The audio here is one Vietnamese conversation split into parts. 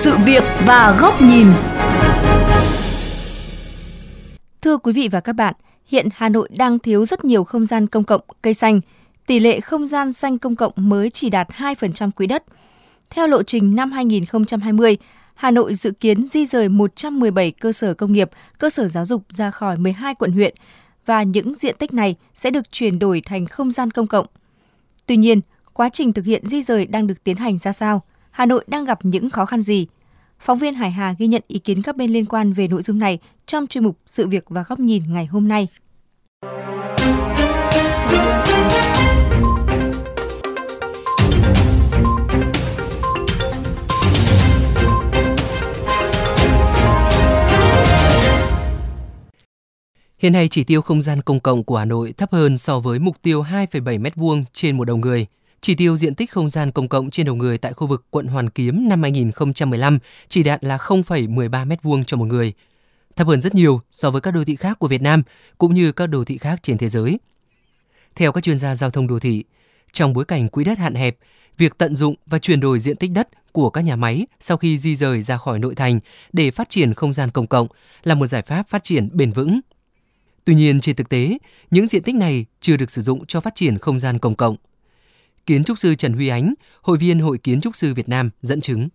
sự việc và góc nhìn. Thưa quý vị và các bạn, hiện Hà Nội đang thiếu rất nhiều không gian công cộng, cây xanh. Tỷ lệ không gian xanh công cộng mới chỉ đạt 2% quỹ đất. Theo lộ trình năm 2020, Hà Nội dự kiến di rời 117 cơ sở công nghiệp, cơ sở giáo dục ra khỏi 12 quận huyện và những diện tích này sẽ được chuyển đổi thành không gian công cộng. Tuy nhiên, quá trình thực hiện di rời đang được tiến hành ra sao? Hà Nội đang gặp những khó khăn gì? Phóng viên Hải Hà ghi nhận ý kiến các bên liên quan về nội dung này trong chuyên mục Sự việc và góc nhìn ngày hôm nay. Hiện nay chỉ tiêu không gian công cộng của Hà Nội thấp hơn so với mục tiêu 2,7 m2 trên một đầu người. Chỉ tiêu diện tích không gian công cộng trên đầu người tại khu vực quận Hoàn Kiếm năm 2015 chỉ đạt là 0,13 m2 cho một người, thấp hơn rất nhiều so với các đô thị khác của Việt Nam cũng như các đô thị khác trên thế giới. Theo các chuyên gia giao thông đô thị, trong bối cảnh quỹ đất hạn hẹp, việc tận dụng và chuyển đổi diện tích đất của các nhà máy sau khi di rời ra khỏi nội thành để phát triển không gian công cộng là một giải pháp phát triển bền vững Tuy nhiên trên thực tế, những diện tích này chưa được sử dụng cho phát triển không gian công cộng. Kiến trúc sư Trần Huy Ánh, hội viên Hội Kiến trúc sư Việt Nam dẫn chứng.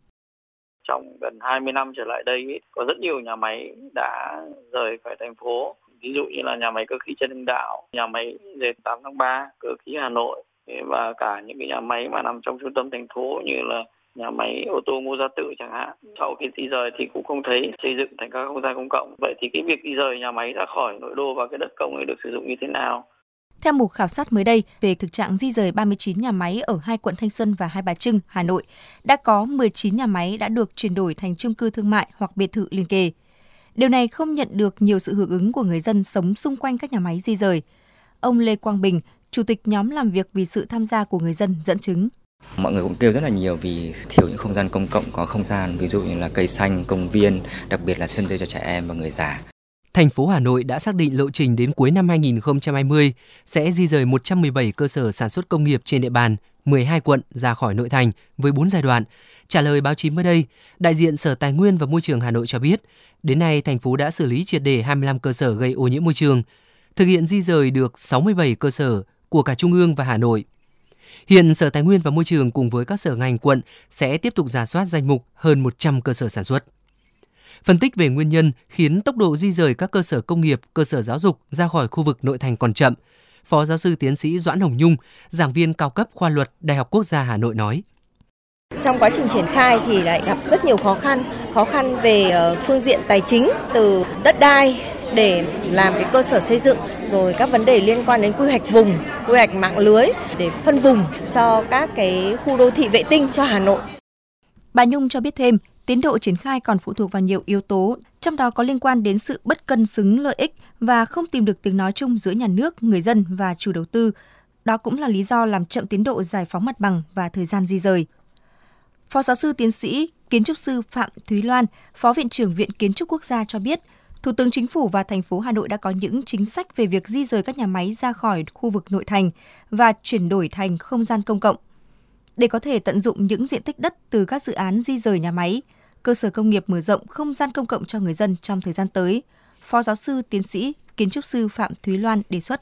Trong gần 20 năm trở lại đây, có rất nhiều nhà máy đã rời khỏi thành phố. Ví dụ như là nhà máy cơ khí Trần Hưng Đạo, nhà máy dệt 8 tháng 3, cơ khí Hà Nội và cả những cái nhà máy mà nằm trong trung tâm thành phố như là nhà máy ô tô Ngô gia tự chẳng hạn sau khi di rời thì cũng không thấy xây dựng thành các không gian công cộng vậy thì cái việc di rời nhà máy ra khỏi nội đô và cái đất công ấy được sử dụng như thế nào theo một khảo sát mới đây về thực trạng di rời 39 nhà máy ở hai quận Thanh Xuân và Hai Bà Trưng, Hà Nội, đã có 19 nhà máy đã được chuyển đổi thành chung cư thương mại hoặc biệt thự liên kề. Điều này không nhận được nhiều sự hưởng ứng của người dân sống xung quanh các nhà máy di rời. Ông Lê Quang Bình, Chủ tịch nhóm làm việc vì sự tham gia của người dân dẫn chứng. Mọi người cũng kêu rất là nhiều vì thiếu những không gian công cộng có không gian, ví dụ như là cây xanh, công viên, đặc biệt là sân chơi cho trẻ em và người già. Thành phố Hà Nội đã xác định lộ trình đến cuối năm 2020 sẽ di rời 117 cơ sở sản xuất công nghiệp trên địa bàn 12 quận ra khỏi nội thành với 4 giai đoạn. Trả lời báo chí mới đây, đại diện Sở Tài nguyên và Môi trường Hà Nội cho biết, đến nay thành phố đã xử lý triệt đề 25 cơ sở gây ô nhiễm môi trường, thực hiện di rời được 67 cơ sở của cả Trung ương và Hà Nội. Hiện Sở Tài nguyên và Môi trường cùng với các sở ngành quận sẽ tiếp tục giả soát danh mục hơn 100 cơ sở sản xuất. Phân tích về nguyên nhân khiến tốc độ di rời các cơ sở công nghiệp, cơ sở giáo dục ra khỏi khu vực nội thành còn chậm, Phó giáo sư tiến sĩ Doãn Hồng Nhung, giảng viên cao cấp khoa luật Đại học Quốc gia Hà Nội nói. Trong quá trình triển khai thì lại gặp rất nhiều khó khăn, khó khăn về ờ, phương diện tài chính từ đất đai để làm cái cơ sở xây dựng rồi các vấn đề liên quan đến quy hoạch vùng, quy hoạch mạng lưới để phân vùng cho các cái khu đô thị vệ tinh cho Hà Nội. Bà Nhung cho biết thêm, tiến độ triển khai còn phụ thuộc vào nhiều yếu tố, trong đó có liên quan đến sự bất cân xứng lợi ích và không tìm được tiếng nói chung giữa nhà nước, người dân và chủ đầu tư. Đó cũng là lý do làm chậm tiến độ giải phóng mặt bằng và thời gian di rời. Phó giáo sư tiến sĩ, kiến trúc sư Phạm Thúy Loan, Phó Viện trưởng Viện Kiến trúc Quốc gia cho biết, Thủ tướng Chính phủ và thành phố Hà Nội đã có những chính sách về việc di rời các nhà máy ra khỏi khu vực nội thành và chuyển đổi thành không gian công cộng. Để có thể tận dụng những diện tích đất từ các dự án di rời nhà máy, cơ sở công nghiệp mở rộng không gian công cộng cho người dân trong thời gian tới, Phó giáo sư tiến sĩ, kiến trúc sư Phạm Thúy Loan đề xuất.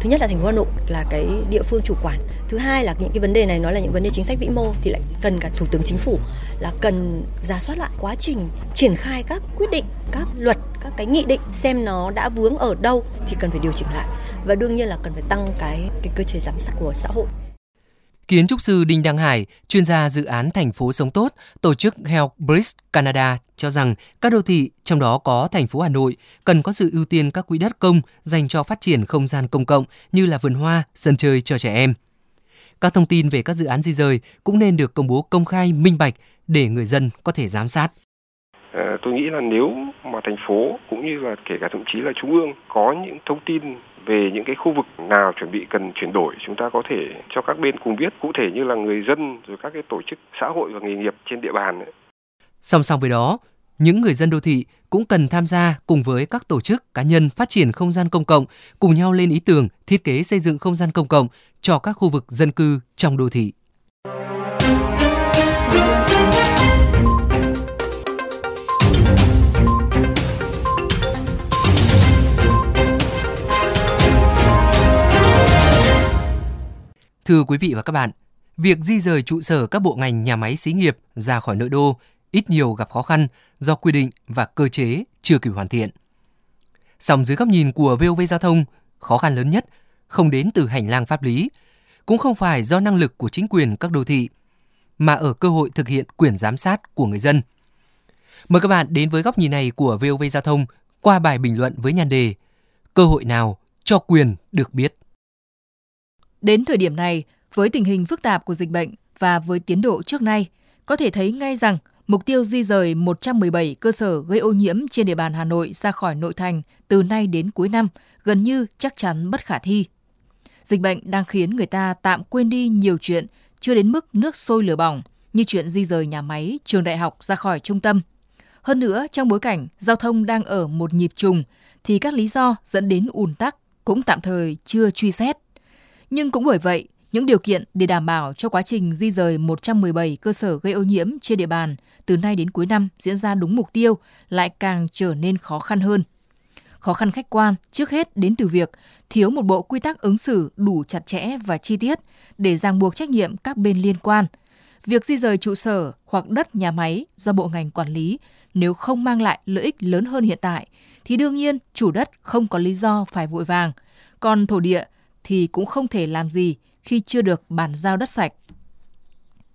Thứ nhất là thành phố Hà Nội là cái địa phương chủ quản. Thứ hai là những cái vấn đề này nó là những vấn đề chính sách vĩ mô thì lại cần cả thủ tướng chính phủ là cần ra soát lại quá trình triển khai các quyết định các luật các cái nghị định xem nó đã vướng ở đâu thì cần phải điều chỉnh lại. Và đương nhiên là cần phải tăng cái cái cơ chế giám sát của xã hội. Kiến trúc sư Đinh Đăng Hải, chuyên gia dự án thành phố sống tốt, tổ chức Health Bridge Canada cho rằng các đô thị, trong đó có thành phố Hà Nội, cần có sự ưu tiên các quỹ đất công dành cho phát triển không gian công cộng như là vườn hoa, sân chơi cho trẻ em. Các thông tin về các dự án di rời cũng nên được công bố công khai, minh bạch để người dân có thể giám sát. Ờ, tôi nghĩ là nếu mà thành phố cũng như là kể cả thậm chí là trung ương có những thông tin về những cái khu vực nào chuẩn bị cần chuyển đổi chúng ta có thể cho các bên cùng biết cụ thể như là người dân rồi các cái tổ chức xã hội và nghề nghiệp trên địa bàn. Song song với đó, những người dân đô thị cũng cần tham gia cùng với các tổ chức cá nhân phát triển không gian công cộng, cùng nhau lên ý tưởng thiết kế xây dựng không gian công cộng cho các khu vực dân cư trong đô thị. Thưa quý vị và các bạn, việc di rời trụ sở các bộ ngành nhà máy xí nghiệp ra khỏi nội đô ít nhiều gặp khó khăn do quy định và cơ chế chưa kịp hoàn thiện. Song dưới góc nhìn của VOV Giao thông, khó khăn lớn nhất không đến từ hành lang pháp lý, cũng không phải do năng lực của chính quyền các đô thị, mà ở cơ hội thực hiện quyền giám sát của người dân. Mời các bạn đến với góc nhìn này của VOV Giao thông qua bài bình luận với nhan đề Cơ hội nào cho quyền được biết. Đến thời điểm này, với tình hình phức tạp của dịch bệnh và với tiến độ trước nay, có thể thấy ngay rằng mục tiêu di rời 117 cơ sở gây ô nhiễm trên địa bàn Hà Nội ra khỏi nội thành từ nay đến cuối năm gần như chắc chắn bất khả thi. Dịch bệnh đang khiến người ta tạm quên đi nhiều chuyện chưa đến mức nước sôi lửa bỏng như chuyện di rời nhà máy, trường đại học ra khỏi trung tâm. Hơn nữa, trong bối cảnh giao thông đang ở một nhịp trùng thì các lý do dẫn đến ùn tắc cũng tạm thời chưa truy xét. Nhưng cũng bởi vậy, những điều kiện để đảm bảo cho quá trình di rời 117 cơ sở gây ô nhiễm trên địa bàn từ nay đến cuối năm diễn ra đúng mục tiêu lại càng trở nên khó khăn hơn. Khó khăn khách quan trước hết đến từ việc thiếu một bộ quy tắc ứng xử đủ chặt chẽ và chi tiết để ràng buộc trách nhiệm các bên liên quan. Việc di rời trụ sở hoặc đất nhà máy do bộ ngành quản lý nếu không mang lại lợi ích lớn hơn hiện tại thì đương nhiên chủ đất không có lý do phải vội vàng, còn thổ địa thì cũng không thể làm gì khi chưa được bàn giao đất sạch.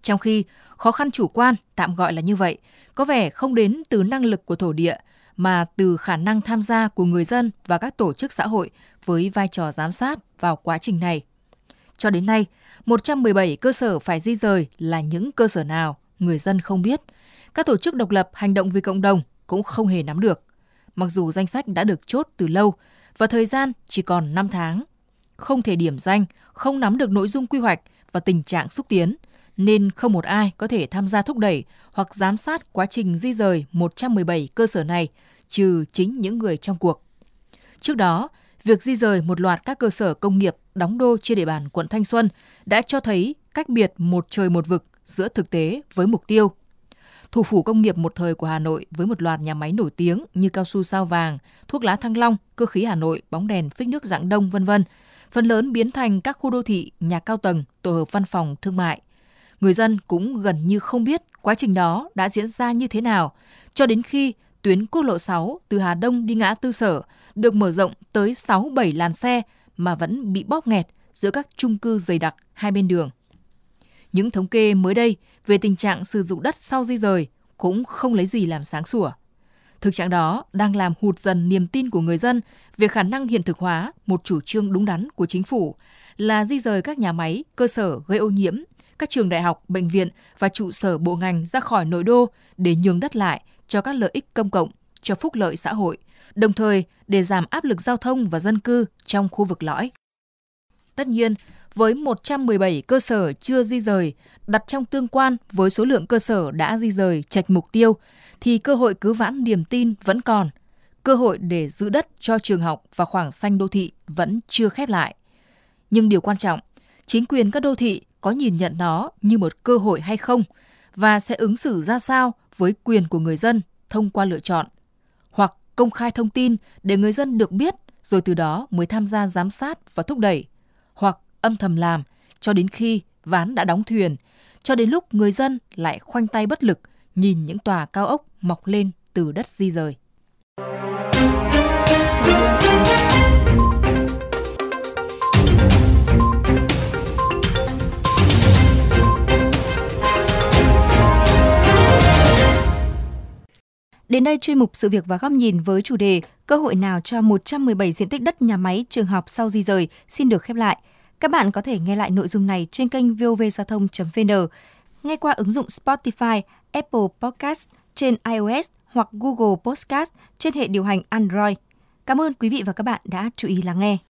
Trong khi khó khăn chủ quan, tạm gọi là như vậy, có vẻ không đến từ năng lực của thổ địa mà từ khả năng tham gia của người dân và các tổ chức xã hội với vai trò giám sát vào quá trình này. Cho đến nay, 117 cơ sở phải di rời là những cơ sở nào người dân không biết. Các tổ chức độc lập hành động vì cộng đồng cũng không hề nắm được. Mặc dù danh sách đã được chốt từ lâu và thời gian chỉ còn 5 tháng. Không thể điểm danh, không nắm được nội dung quy hoạch và tình trạng xúc tiến, nên không một ai có thể tham gia thúc đẩy hoặc giám sát quá trình di rời 117 cơ sở này, trừ chính những người trong cuộc. Trước đó, việc di rời một loạt các cơ sở công nghiệp đóng đô trên địa bàn quận Thanh Xuân đã cho thấy cách biệt một trời một vực giữa thực tế với mục tiêu. Thủ phủ công nghiệp một thời của Hà Nội với một loạt nhà máy nổi tiếng như cao su sao vàng, thuốc lá Thăng Long, cơ khí Hà Nội, bóng đèn phích nước dạng đông vân vân, phần lớn biến thành các khu đô thị, nhà cao tầng, tổ hợp văn phòng thương mại. Người dân cũng gần như không biết quá trình đó đã diễn ra như thế nào, cho đến khi tuyến quốc lộ 6 từ Hà Đông đi ngã tư sở được mở rộng tới 6-7 làn xe mà vẫn bị bóp nghẹt giữa các chung cư dày đặc hai bên đường. Những thống kê mới đây về tình trạng sử dụng đất sau di rời cũng không lấy gì làm sáng sủa. Thực trạng đó đang làm hụt dần niềm tin của người dân về khả năng hiện thực hóa một chủ trương đúng đắn của chính phủ là di rời các nhà máy, cơ sở gây ô nhiễm, các trường đại học, bệnh viện và trụ sở bộ ngành ra khỏi nội đô để nhường đất lại cho các lợi ích công cộng, cho phúc lợi xã hội, đồng thời để giảm áp lực giao thông và dân cư trong khu vực lõi. Tất nhiên, với 117 cơ sở chưa di rời, đặt trong tương quan với số lượng cơ sở đã di rời trạch mục tiêu, thì cơ hội cứu vãn niềm tin vẫn còn. Cơ hội để giữ đất cho trường học và khoảng xanh đô thị vẫn chưa khép lại. Nhưng điều quan trọng, chính quyền các đô thị có nhìn nhận nó như một cơ hội hay không và sẽ ứng xử ra sao với quyền của người dân thông qua lựa chọn hoặc công khai thông tin để người dân được biết rồi từ đó mới tham gia giám sát và thúc đẩy hoặc âm thầm làm cho đến khi ván đã đóng thuyền, cho đến lúc người dân lại khoanh tay bất lực nhìn những tòa cao ốc mọc lên từ đất di rời. Đến đây chuyên mục sự việc và góc nhìn với chủ đề cơ hội nào cho 117 diện tích đất nhà máy trường học sau di rời xin được khép lại. Các bạn có thể nghe lại nội dung này trên kênh vovgiao thông.vn, nghe qua ứng dụng Spotify, Apple Podcast trên iOS hoặc Google Podcast trên hệ điều hành Android. Cảm ơn quý vị và các bạn đã chú ý lắng nghe.